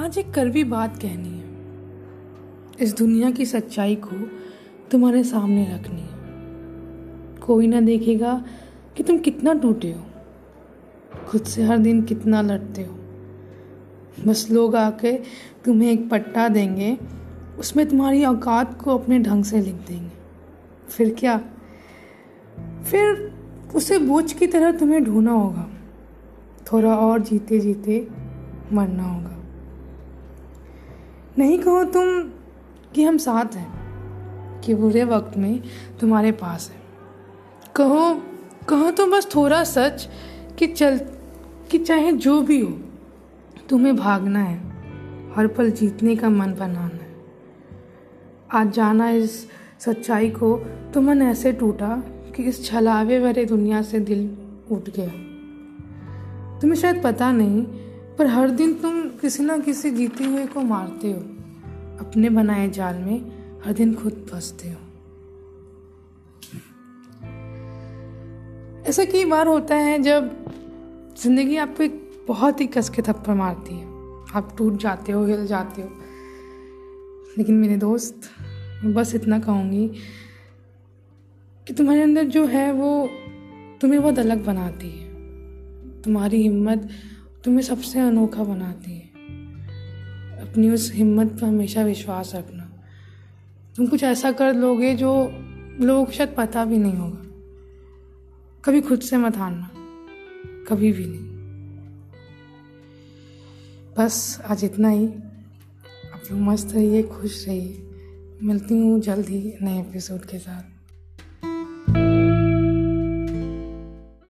आज एक करवी बात कहनी है। इस दुनिया की सच्चाई को तुम्हारे सामने रखनी है। कोई ना देखेगा कि तुम कितना टूटे हो। खुद से हर दिन कितना लड़ते हो। बस लोग आके तुम्हें एक पट्टा देंगे, उसमें तुम्हारी औकात को अपने ढंग से लिख देंगे। फिर क्या? फिर उसे बोझ की तरह तुम्हें ढूंढना होगा। थोड़ा और जीते जीते मरना होगा। नहीं कहो तुम कि हम साथ हैं, कि बुरे वक्त में तुम्हारे पास है। कहो कहो तो बस थोड़ा सच कि चल, कि चाहे जो भी हो, तुम्हें भागना है, हर पल जीतने का मन बनाना है। आज जाना इस सच्चाई को तो मन ऐसे टूटा कि इस छलावे भरे दुनिया से दिल उठ गया। तुम्हें शायद पता नहीं पर हर दिन तुम किसी ना किसी जीते हुए को मारते हो। अपने बनाए जाल में हर दिन खुद फंसते हो। ऐसा कई बार होता है जब ज़िंदगी आपको एक बहुत ही कस के थप्पड़ मारती है। आप टूट जाते हो, हिल जाते हो। लेकिन मेरे दोस्त, मैं बस इतना कहूँगी कि तुम्हारे अंदर जो है वो तुम्हें बहुत अलग बनाती है। तुम्हारी हिम्मत तुम्हें सबसे अनोखा बनाती है। अपनी उस हिम्मत पर हमेशा विश्वास रखना। तुम कुछ ऐसा कर लोगे जो लोगों को शायद पता भी नहीं होगा। कभी खुद से मत हारना, कभी भी नहीं। बस आज इतना ही। आप लोग मस्त रहिए, खुश रहिए। मिलती हूँ जल्द ही नए एपिसोड के साथ।